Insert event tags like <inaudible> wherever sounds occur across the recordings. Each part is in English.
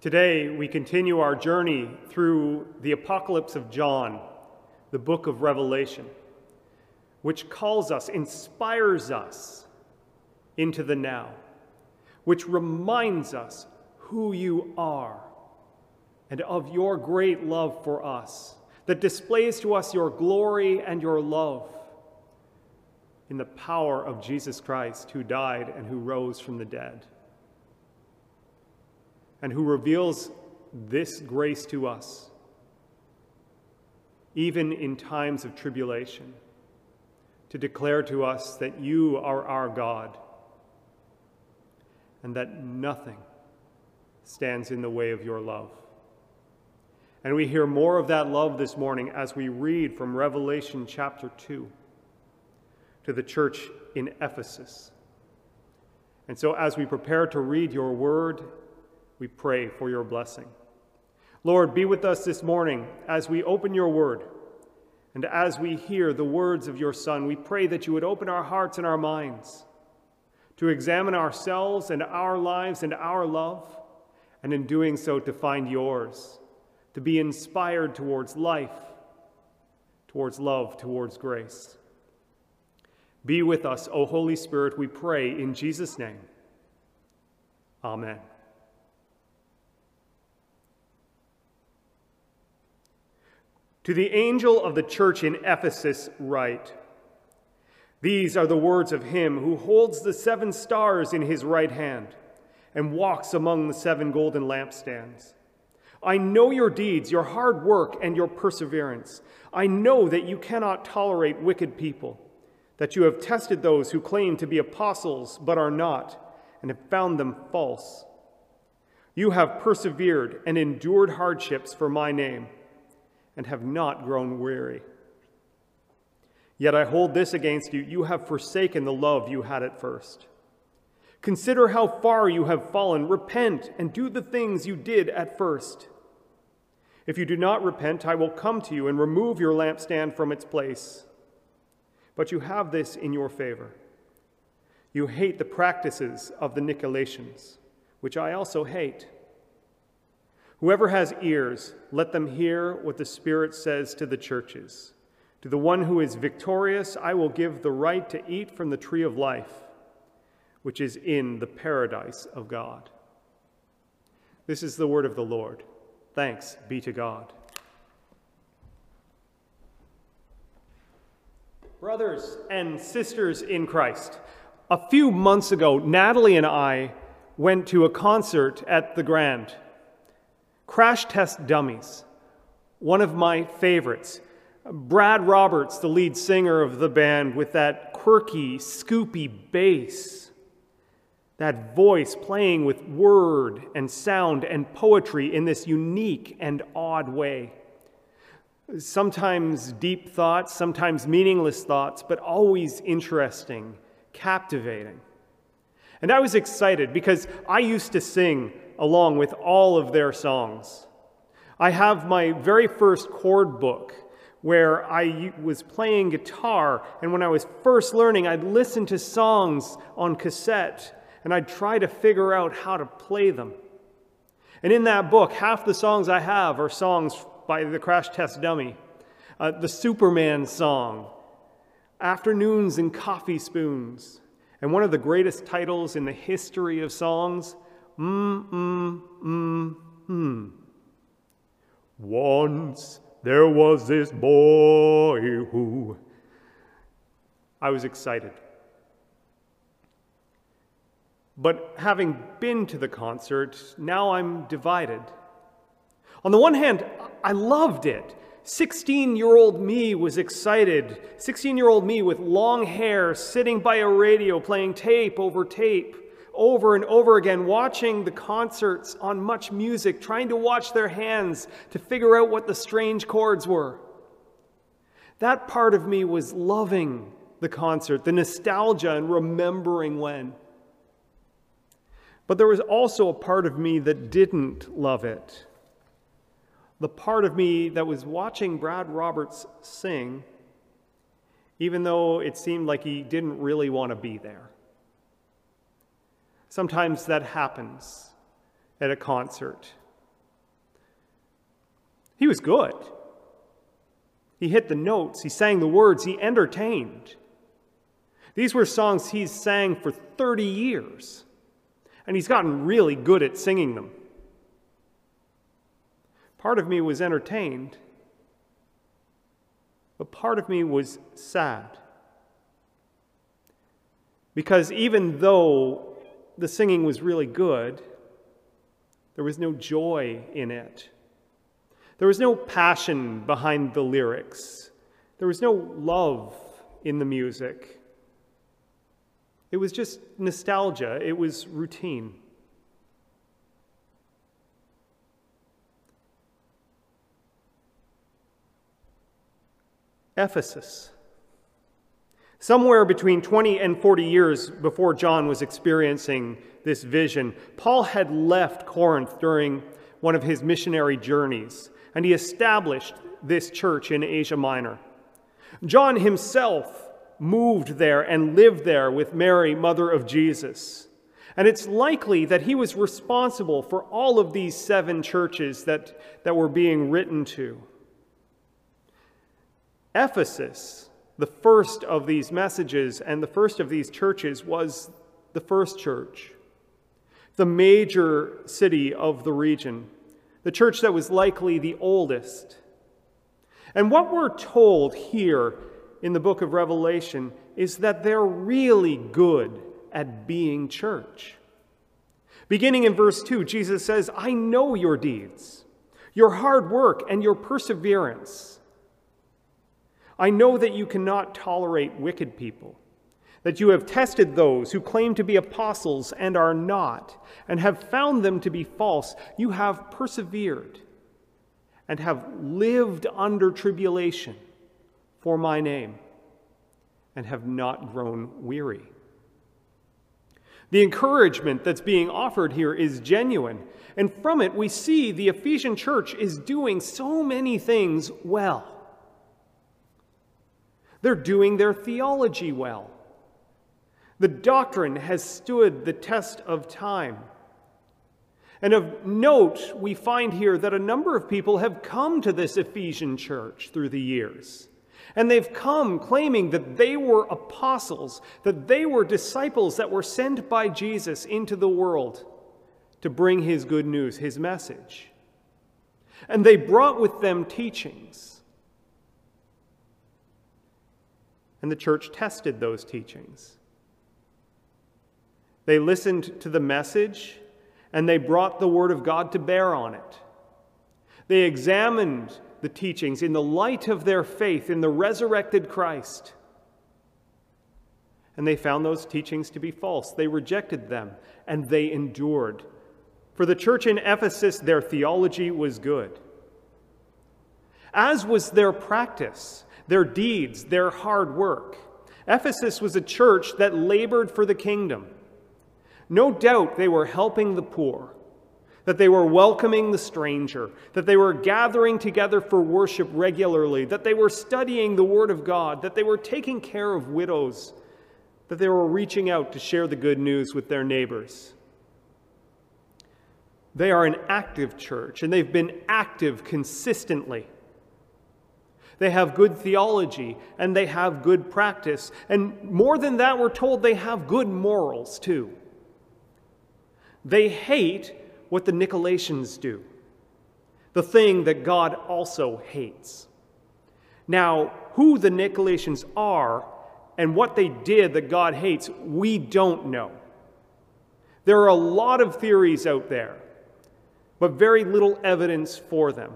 Today, we continue our journey through the Apocalypse of John, the book of Revelation, which calls us, inspires us into the now, which reminds us who you are and of your great love for us, that displays to us your glory and your love in the power of Jesus Christ, who died and who rose from the dead, and who reveals this grace to us, even in times of tribulation, to declare to us that you are our God and that nothing stands in the way of your love. And we hear more of that love this morning as we read from Revelation chapter 2 to the church in Ephesus. And so, as we prepare to read your word, we pray for your blessing. Lord, be with us this morning as we open your word. And as we hear the words of your Son, we pray that you would open our hearts and our minds to examine ourselves and our lives and our love, and in doing so, to find yours to be inspired towards life, towards love, towards grace. Be with us, O Holy Spirit, we pray in Jesus' name. Amen. To the angel of the church in Ephesus, write These are the words of him who holds the seven stars in his right hand and walks among the seven golden lampstands. I know your deeds, your hard work, and your perseverance. I know that you cannot tolerate wicked people, that you have tested those who claim to be apostles but are not, and have found them false. You have persevered and endured hardships for my name, and have not grown weary. Yet I hold this against you you have forsaken the love you had at first. Consider how far you have fallen. Repent and do the things you did at first. If you do not repent, I will come to you and remove your lampstand from its place. But you have this in your favor. You hate the practices of the Nicolaitans, which I also hate. Whoever has ears, let them hear what the Spirit says to the churches. To the one who is victorious, I will give the right to eat from the tree of life which is in the paradise of God. This is the word of the Lord. Thanks be to God. Brothers and sisters in Christ, a few months ago, Natalie and I went to a concert at the Grand. Crash Test Dummies, one of my favorites. Brad Roberts, the lead singer of the band, with that quirky, scoopy bass that voice playing with word and sound and poetry in this unique and odd way. Sometimes deep thoughts, sometimes meaningless thoughts, but always interesting, captivating. And I was excited because I used to sing along with all of their songs. I have my very first chord book where I was playing guitar, and when I was first learning, I'd listen to songs on cassette and I'd try to figure out how to play them. And in that book, half the songs I have are songs by the Crash Test Dummy. Uh, the Superman song, Afternoons and Coffee Spoons, and one of the greatest titles in the history of songs, Mm, mm, mm, mm. Once there was this boy who. I was excited. But having been to the concert, now I'm divided. On the one hand, I loved it. 16 year old me was excited. 16 year old me with long hair sitting by a radio playing tape over tape over and over again, watching the concerts on MuchMusic, trying to watch their hands to figure out what the strange chords were. That part of me was loving the concert, the nostalgia and remembering when. But there was also a part of me that didn't love it. The part of me that was watching Brad Roberts sing, even though it seemed like he didn't really want to be there. Sometimes that happens at a concert. He was good. He hit the notes, he sang the words, he entertained. These were songs he's sang for 30 years, and he's gotten really good at singing them. Part of me was entertained, but part of me was sad. Because even though the singing was really good, there was no joy in it. There was no passion behind the lyrics. There was no love in the music. It was just nostalgia, it was routine. Ephesus. Somewhere between 20 and 40 years before John was experiencing this vision, Paul had left Corinth during one of his missionary journeys, and he established this church in Asia Minor. John himself moved there and lived there with Mary, mother of Jesus. And it's likely that he was responsible for all of these seven churches that, that were being written to. Ephesus, the first of these messages and the first of these churches, was the first church, the major city of the region, the church that was likely the oldest. And what we're told here in the book of Revelation is that they're really good at being church. Beginning in verse 2, Jesus says, I know your deeds, your hard work, and your perseverance. I know that you cannot tolerate wicked people, that you have tested those who claim to be apostles and are not, and have found them to be false. You have persevered and have lived under tribulation for my name and have not grown weary. The encouragement that's being offered here is genuine, and from it we see the Ephesian church is doing so many things well. They're doing their theology well. The doctrine has stood the test of time. And of note, we find here that a number of people have come to this Ephesian church through the years. And they've come claiming that they were apostles, that they were disciples that were sent by Jesus into the world to bring his good news, his message. And they brought with them teachings. And the church tested those teachings. They listened to the message and they brought the Word of God to bear on it. They examined the teachings in the light of their faith in the resurrected Christ. And they found those teachings to be false. They rejected them and they endured. For the church in Ephesus, their theology was good, as was their practice, their deeds, their hard work. Ephesus was a church that labored for the kingdom. No doubt they were helping the poor, that they were welcoming the stranger, that they were gathering together for worship regularly, that they were studying the Word of God, that they were taking care of widows, that they were reaching out to share the good news with their neighbors. They are an active church, and they've been active consistently. They have good theology and they have good practice. And more than that, we're told they have good morals too. They hate what the Nicolaitans do, the thing that God also hates. Now, who the Nicolaitans are and what they did that God hates, we don't know. There are a lot of theories out there, but very little evidence for them.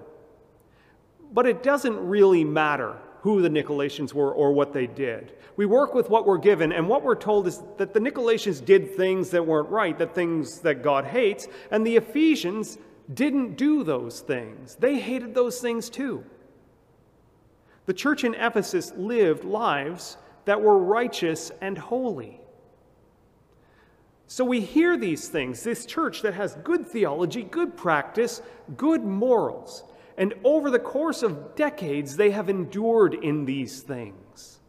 But it doesn't really matter who the Nicolaitans were or what they did. We work with what we're given, and what we're told is that the Nicolaitans did things that weren't right, that things that God hates, and the Ephesians didn't do those things. They hated those things too. The church in Ephesus lived lives that were righteous and holy. So we hear these things, this church that has good theology, good practice, good morals. And over the course of decades, they have endured in these things.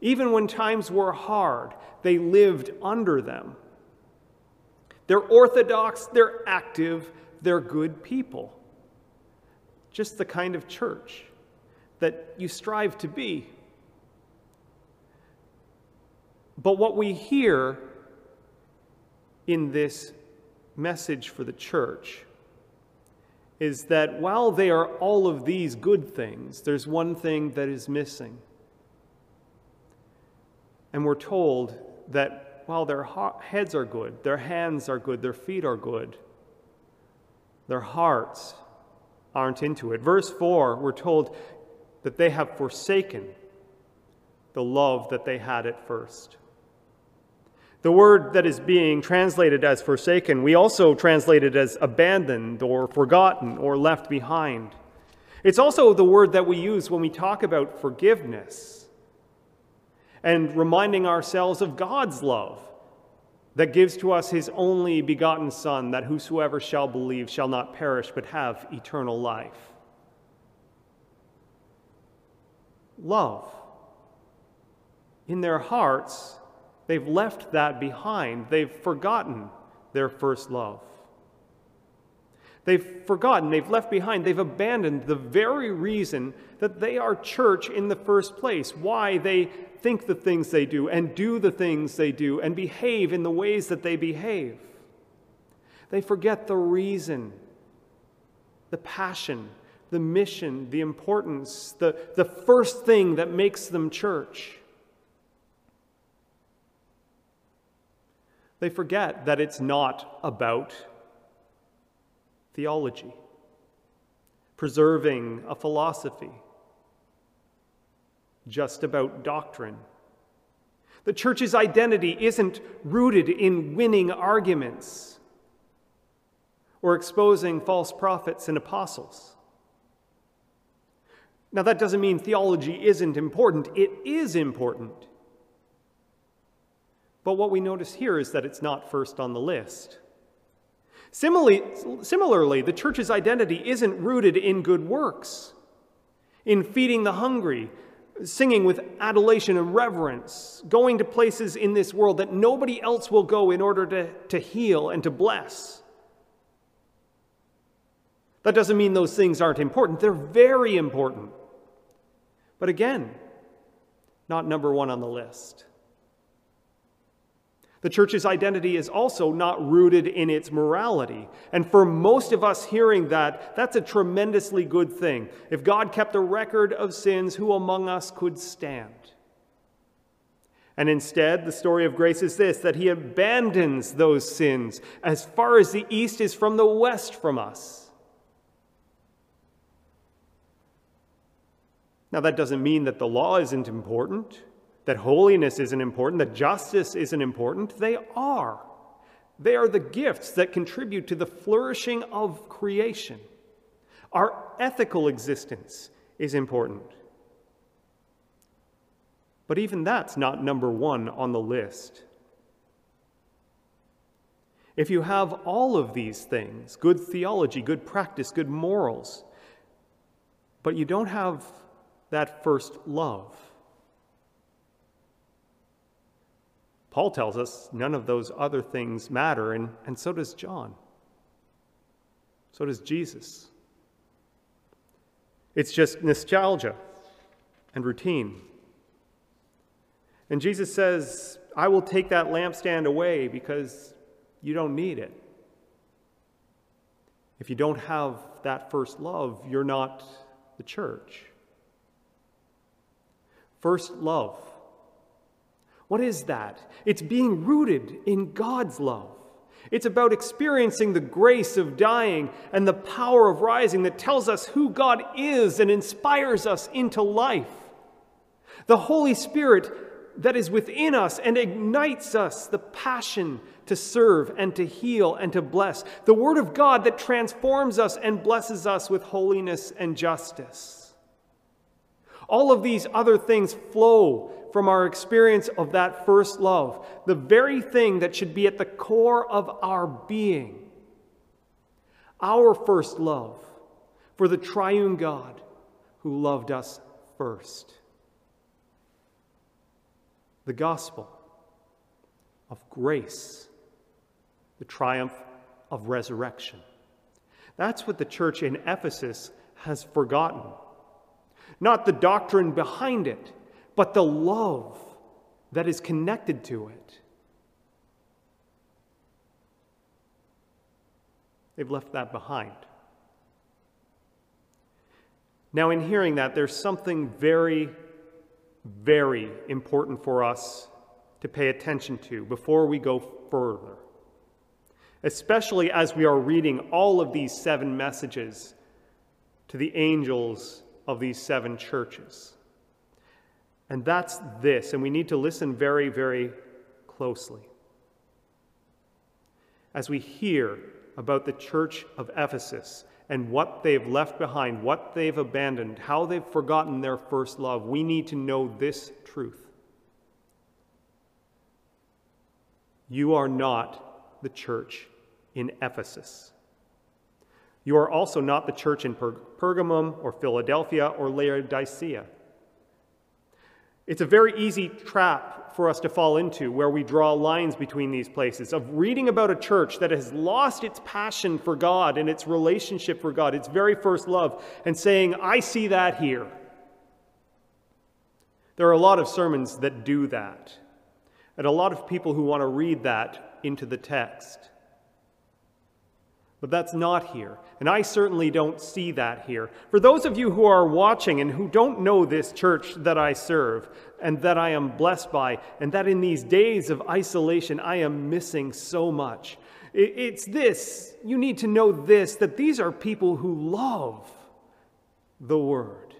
Even when times were hard, they lived under them. They're orthodox, they're active, they're good people. just the kind of church that you strive to be. But what we hear in this message for the church is that while they are all of these good things, there's one thing that is missing. And we're told that while their heads are good, their hands are good, their feet are good, their hearts aren't into it. Verse 4, we're told that they have forsaken the love that they had at first. The word that is being translated as forsaken, we also translate it as abandoned or forgotten or left behind. It's also the word that we use when we talk about forgiveness and reminding ourselves of God's love that gives to us his only begotten Son, that whosoever shall believe shall not perish but have eternal life. Love. In their hearts, They've left that behind. They've forgotten their first love. They've forgotten, they've left behind, they've abandoned the very reason that they are church in the first place, why they think the things they do and do the things they do and behave in the ways that they behave. They forget the reason, the passion, the mission, the importance, the, the first thing that makes them church. They forget that it's not about theology, preserving a philosophy, just about doctrine. The church's identity isn't rooted in winning arguments or exposing false prophets and apostles. Now, that doesn't mean theology isn't important, it is important. But what we notice here is that it's not first on the list. Similarly, similarly, the church's identity isn't rooted in good works, in feeding the hungry, singing with adulation and reverence, going to places in this world that nobody else will go in order to, to heal and to bless. That doesn't mean those things aren't important, they're very important. But again, not number one on the list. The church's identity is also not rooted in its morality. And for most of us hearing that, that's a tremendously good thing. If God kept a record of sins, who among us could stand? And instead, the story of grace is this that He abandons those sins as far as the east is from the west from us. Now, that doesn't mean that the law isn't important that holiness isn't important, that justice isn't important. They are. They are the gifts that contribute to the flourishing of creation. Our ethical existence is important. But even that's not number one on the list. If you have all of these things good theology, good practice, good morals but you don't have that first love, Paul tells us none of those other things matter, and, and so does John. So does Jesus. It's just nostalgia and routine. And Jesus says, I will take that lampstand away because you don't need it. If you don't have that first love, you're not the church. First love what is that? It's being rooted in God's love. It's about experiencing the grace of dying and the power of rising that tells us who God is and inspires us into life. The Holy Spirit that is within us and ignites us the passion to serve and to heal and to bless. The Word of God that transforms us and blesses us with holiness and justice. All of these other things flow from our experience of that first love, the very thing that should be at the core of our being. Our first love for the triune God who loved us first. The gospel of grace, the triumph of resurrection. That's what the church in Ephesus has forgotten. Not the doctrine behind it, but the love that is connected to it. They've left that behind. Now, in hearing that, there's something very, very important for us to pay attention to before we go further, especially as we are reading all of these seven messages to the angels of these seven churches. And that's this, and we need to listen very, very closely. As we hear about the church of Ephesus and what they've left behind, what they've abandoned, how they've forgotten their first love, we need to know this truth. You are not the church in Ephesus. You are also not the church in per- Pergamum or Philadelphia or Laodicea. It's a very easy trap for us to fall into where we draw lines between these places of reading about a church that has lost its passion for God and its relationship for God, its very first love, and saying, I see that here. There are a lot of sermons that do that, and a lot of people who want to read that into the text. But that's not here. And I certainly don't see that here. For those of you who are watching and who don't know this church that I serve and that I am blessed by, and that in these days of isolation I am missing so much, it's this. You need to know this that these are people who love the Word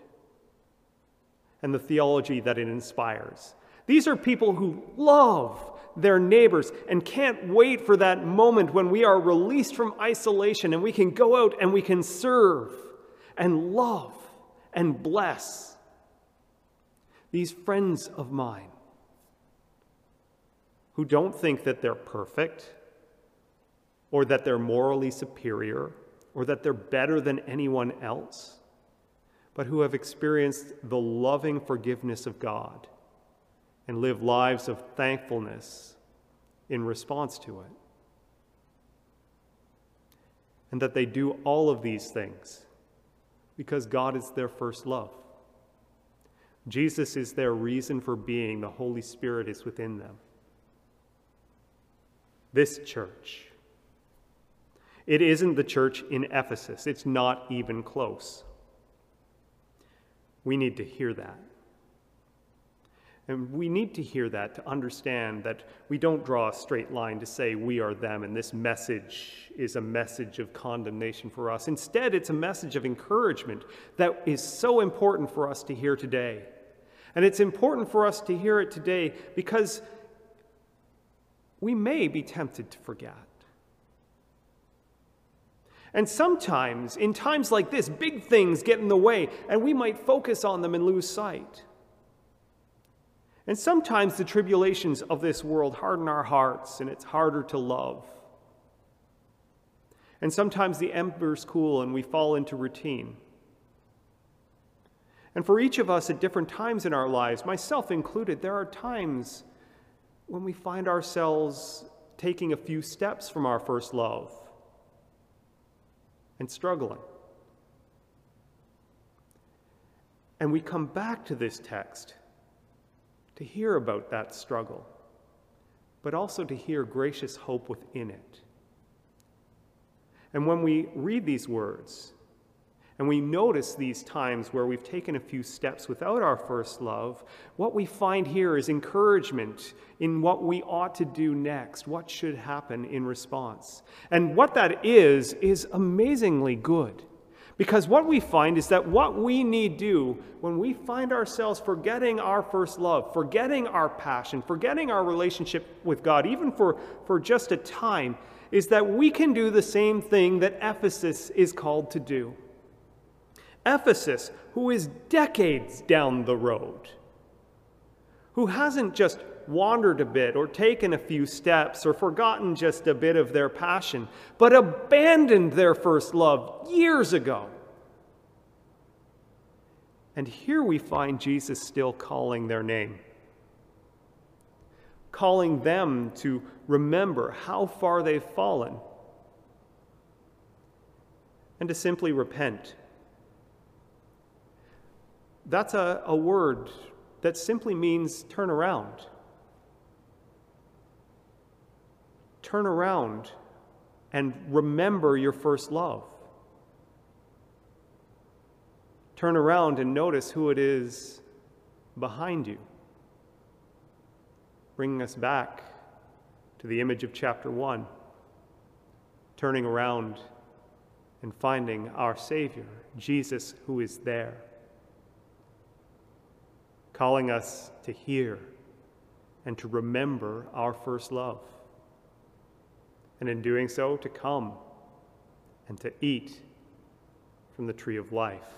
and the theology that it inspires. These are people who love their neighbors and can't wait for that moment when we are released from isolation and we can go out and we can serve and love and bless these friends of mine who don't think that they're perfect or that they're morally superior or that they're better than anyone else, but who have experienced the loving forgiveness of God and live lives of thankfulness in response to it. And that they do all of these things because God is their first love. Jesus is their reason for being, the Holy Spirit is within them. This church. It isn't the church in Ephesus, it's not even close. We need to hear that. And we need to hear that to understand that we don't draw a straight line to say we are them and this message is a message of condemnation for us. Instead, it's a message of encouragement that is so important for us to hear today. And it's important for us to hear it today because we may be tempted to forget. And sometimes, in times like this, big things get in the way, and we might focus on them and lose sight. And sometimes the tribulations of this world harden our hearts and it's harder to love. And sometimes the embers cool and we fall into routine. And for each of us at different times in our lives, myself included, there are times when we find ourselves taking a few steps from our first love and struggling. And we come back to this text to hear about that struggle, but also to hear gracious hope within it. And when we read these words, and we notice these times where we've taken a few steps without our first love, what we find here is encouragement in what we ought to do next, what should happen in response. And what that is, is amazingly good. Because what we find is that what we need to do when we find ourselves forgetting our first love, forgetting our passion, forgetting our relationship with God, even for, for just a time, is that we can do the same thing that Ephesus is called to do. Ephesus, who is decades down the road, who hasn't just wandered a bit or taken a few steps or forgotten just a bit of their passion, but abandoned their first love years ago. And here we find Jesus still calling their name, calling them to remember how far they've fallen and to simply repent that's a, a word that simply means turn around. Turn around and remember your first love. Turn around and notice who it is behind you, bringing us back to the image of chapter 1, turning around and finding our Savior, Jesus, who is there, calling us to hear and to remember our first love and in doing so, to come and to eat from the tree of life.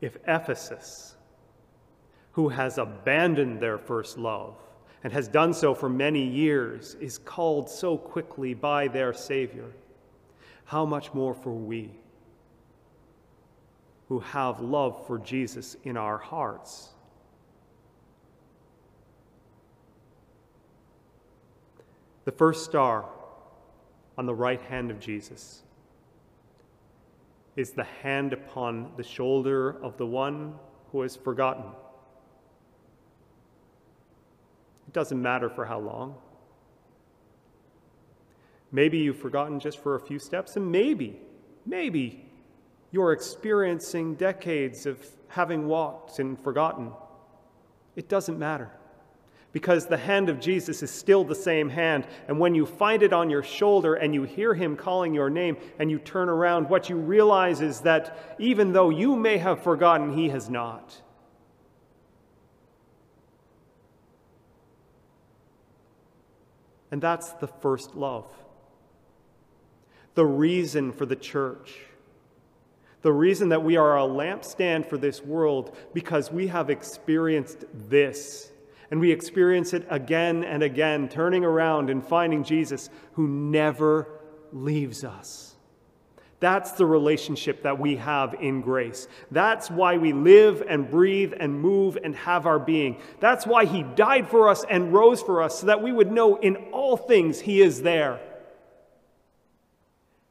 If Ephesus, who has abandoned their first love and has done so for many years, is called so quickly by their Savior, how much more for we who have love for Jesus in our hearts? The first star on the right hand of Jesus is the hand upon the shoulder of the one who is forgotten. It doesn't matter for how long. Maybe you've forgotten just for a few steps, and maybe, maybe you're experiencing decades of having walked and forgotten. It doesn't matter because the hand of Jesus is still the same hand. And when you find it on your shoulder and you hear him calling your name and you turn around, what you realize is that even though you may have forgotten, he has not. And that's the first love. The reason for the church. The reason that we are a lampstand for this world because we have experienced this and we experience it again and again, turning around and finding Jesus who never leaves us. That's the relationship that we have in grace. That's why we live and breathe and move and have our being. That's why He died for us and rose for us, so that we would know in all things He is there.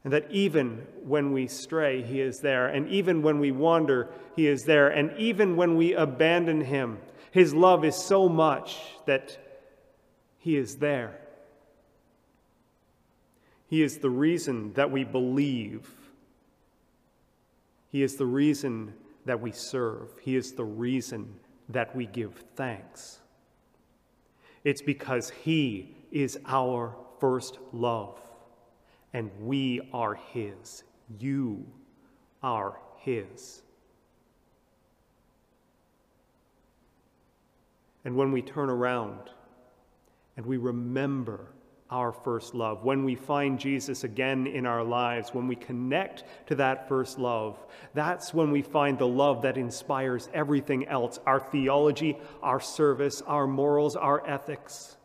And that even when we stray, He is there. And even when we wander, He is there. And even when we abandon Him, his love is so much that He is there. He is the reason that we believe. He is the reason that we serve. He is the reason that we give thanks. It's because He is our first love, and we are His. You are His. And when we turn around and we remember our first love, when we find Jesus again in our lives, when we connect to that first love, that's when we find the love that inspires everything else our theology, our service, our morals, our ethics.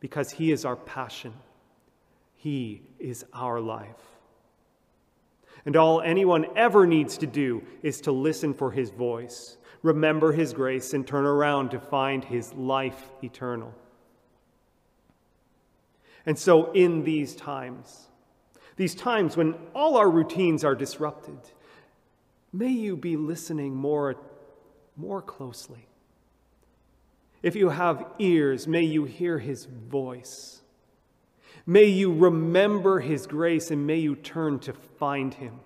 Because He is our passion, He is our life. And all anyone ever needs to do is to listen for His voice remember his grace, and turn around to find his life eternal. And so, in these times, these times when all our routines are disrupted, may you be listening more, more closely. If you have ears, may you hear his voice. May you remember his grace and may you turn to find him.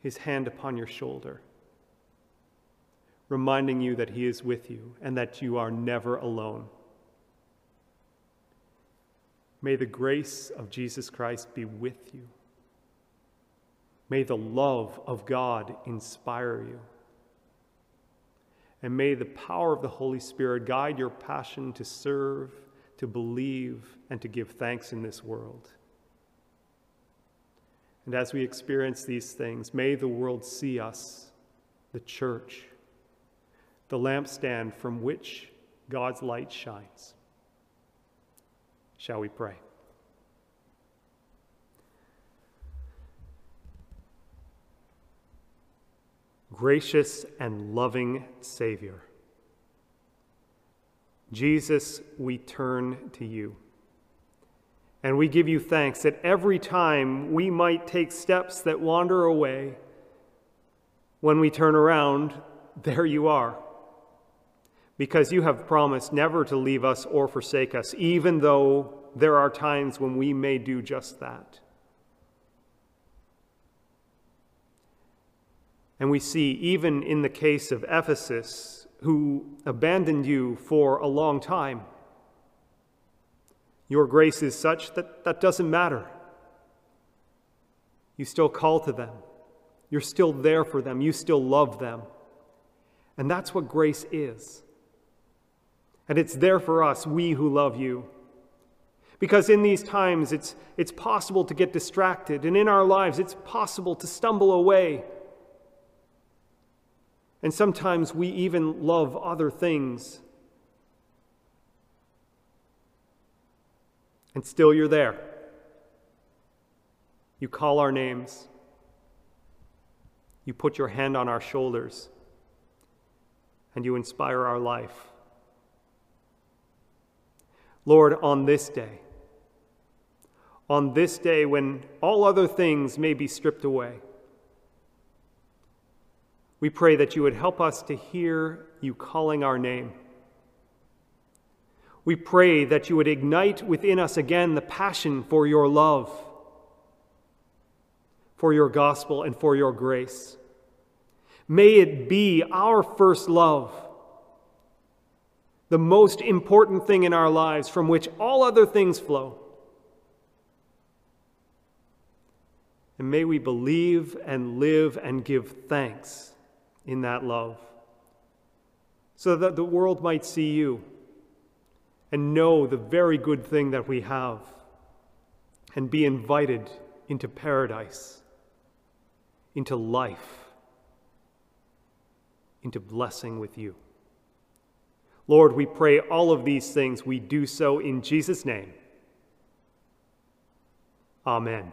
His hand upon your shoulder reminding you that He is with you and that you are never alone. May the grace of Jesus Christ be with you. May the love of God inspire you. And may the power of the Holy Spirit guide your passion to serve, to believe, and to give thanks in this world. And as we experience these things, may the world see us, the church, the lampstand from which God's light shines. Shall we pray? Gracious and loving Savior, Jesus, we turn to you And we give you thanks that every time we might take steps that wander away, when we turn around, <laughs> there you are. Because you have promised never to leave us or forsake us, even though there are times when we may do just that. And we see, even in the case of Ephesus, who abandoned you for a long time, your grace is such that that doesn't matter. You still call to them. You're still there for them. You still love them. And that's what grace is. And it's there for us, we who love you. Because in these times, it's, it's possible to get distracted, and in our lives, it's possible to stumble away. And sometimes we even love other things. And still, you're there. You call our names. You put your hand on our shoulders. And you inspire our life. Lord, on this day, on this day when all other things may be stripped away, we pray that you would help us to hear you calling our name. We pray that you would ignite within us again the passion for your love, for your gospel, and for your grace. May it be our first love the most important thing in our lives from which all other things flow. And may we believe and live and give thanks in that love so that the world might see you and know the very good thing that we have and be invited into paradise, into life, into blessing with you. Lord, we pray all of these things. We do so in Jesus' name. Amen.